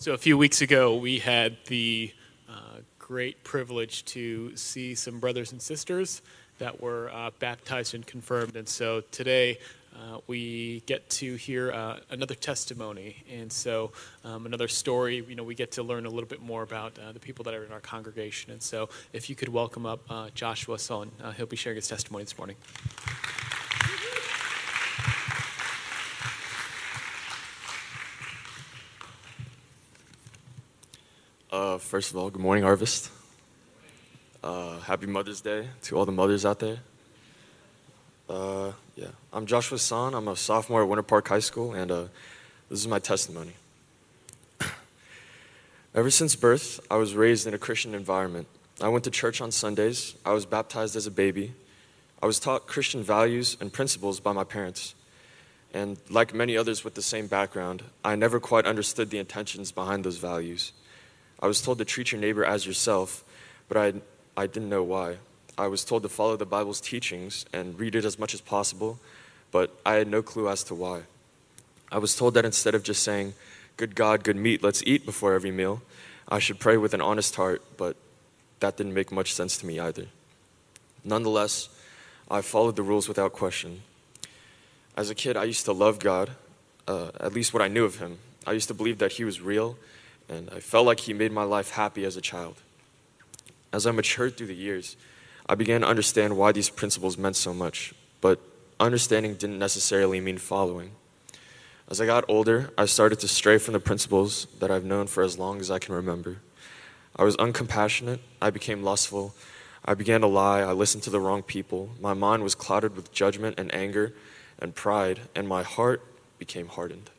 So, a few weeks ago, we had the uh, great privilege to see some brothers and sisters that were uh, baptized and confirmed. And so today, uh, we get to hear uh, another testimony. And so, um, another story, you know, we get to learn a little bit more about uh, the people that are in our congregation. And so, if you could welcome up uh, Joshua Son, he'll be sharing his testimony this morning. Uh, first of all, good morning, Harvest. Uh, happy Mother's Day to all the mothers out there. Uh, yeah, I'm Joshua San. I'm a sophomore at Winter Park High School, and uh, this is my testimony. Ever since birth, I was raised in a Christian environment. I went to church on Sundays. I was baptized as a baby. I was taught Christian values and principles by my parents. And like many others with the same background, I never quite understood the intentions behind those values. I was told to treat your neighbor as yourself, but I, I didn't know why. I was told to follow the Bible's teachings and read it as much as possible, but I had no clue as to why. I was told that instead of just saying, Good God, good meat, let's eat before every meal, I should pray with an honest heart, but that didn't make much sense to me either. Nonetheless, I followed the rules without question. As a kid, I used to love God, uh, at least what I knew of Him. I used to believe that He was real and I felt like He made my life happy as a child. As I matured through the years, I began to understand why these principles meant so much, but understanding didn't necessarily mean following. As I got older, I started to stray from the principles that I've known for as long as I can remember. I was uncompassionate, I became lustful, I began to lie, I listened to the wrong people, my mind was clouded with judgment and anger and pride, and my heart became hardened.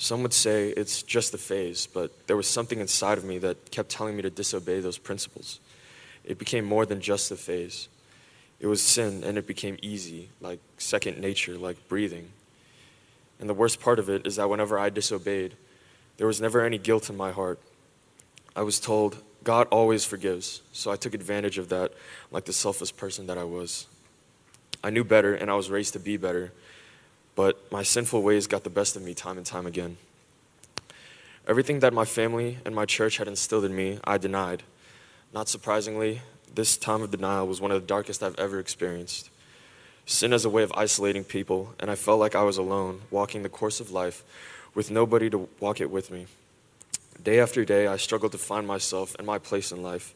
Some would say it's just a phase, but there was something inside of me that kept telling me to disobey those principles. It became more than just a phase. It was sin, and it became easy, like second nature, like breathing. And the worst part of it is that whenever I disobeyed, there was never any guilt in my heart. I was told, God always forgives, so I took advantage of that like the selfless person that I was. I knew better, and I was raised to be better, but my sinful ways got the best of me time and time again. Everything that my family and my church had instilled in me, I denied. Not surprisingly, this time of denial was one of the darkest I've ever experienced. Sin as a way of isolating people, and I felt like I was alone, walking the course of life with nobody to walk it with me. Day after day, I struggled to find myself and my place in life.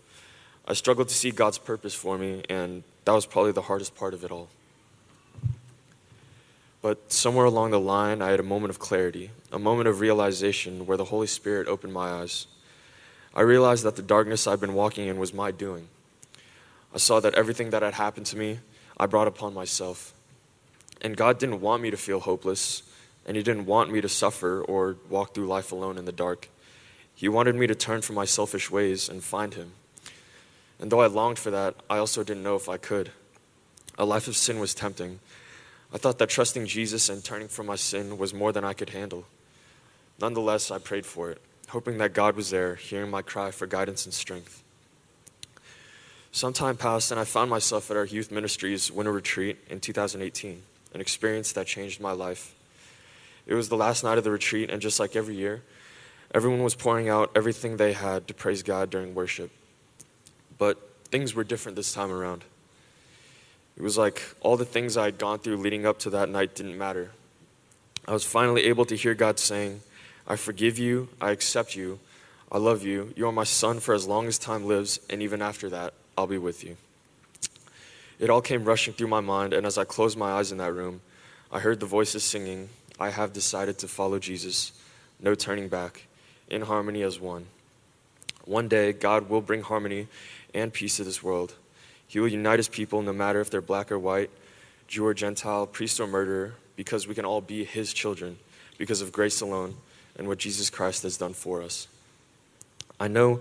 I struggled to see God's purpose for me, and that was probably the hardest part of it all. But somewhere along the line, I had a moment of clarity, a moment of realization where the Holy Spirit opened my eyes. I realized that the darkness I'd been walking in was my doing. I saw that everything that had happened to me, I brought upon myself. And God didn't want me to feel hopeless, and He didn't want me to suffer or walk through life alone in the dark. He wanted me to turn from my selfish ways and find Him. And though I longed for that, I also didn't know if I could. A life of sin was tempting I thought that trusting Jesus and turning from my sin was more than I could handle. Nonetheless, I prayed for it, hoping that God was there, hearing my cry for guidance and strength. Some time passed, and I found myself at our youth ministry's winter retreat in 2018, an experience that changed my life. It was the last night of the retreat, and just like every year, everyone was pouring out everything they had to praise God during worship. But things were different this time around. It was like all the things I had gone through leading up to that night didn't matter. I was finally able to hear God saying, I forgive you, I accept you, I love you, you are my son for as long as time lives, and even after that, I'll be with you. It all came rushing through my mind, and as I closed my eyes in that room, I heard the voices singing, I have decided to follow Jesus, no turning back, in harmony as one. One day, God will bring harmony and peace to this world. He will unite his people no matter if they're black or white, Jew or Gentile, priest or murderer, because we can all be his children because of grace alone and what Jesus Christ has done for us. I know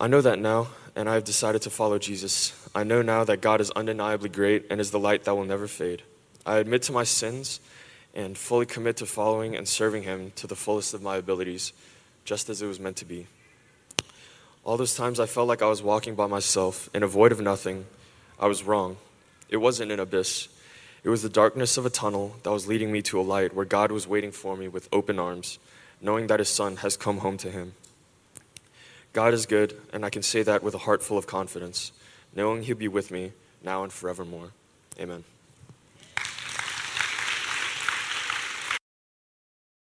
I know that now, and I have decided to follow Jesus. I know now that God is undeniably great and is the light that will never fade. I admit to my sins and fully commit to following and serving him to the fullest of my abilities, just as it was meant to be. All those times I felt like I was walking by myself in a void of nothing, I was wrong. It wasn't an abyss. It was the darkness of a tunnel that was leading me to a light where God was waiting for me with open arms, knowing that his son has come home to him. God is good, and I can say that with a heart full of confidence, knowing he'll be with me now and forevermore. Amen.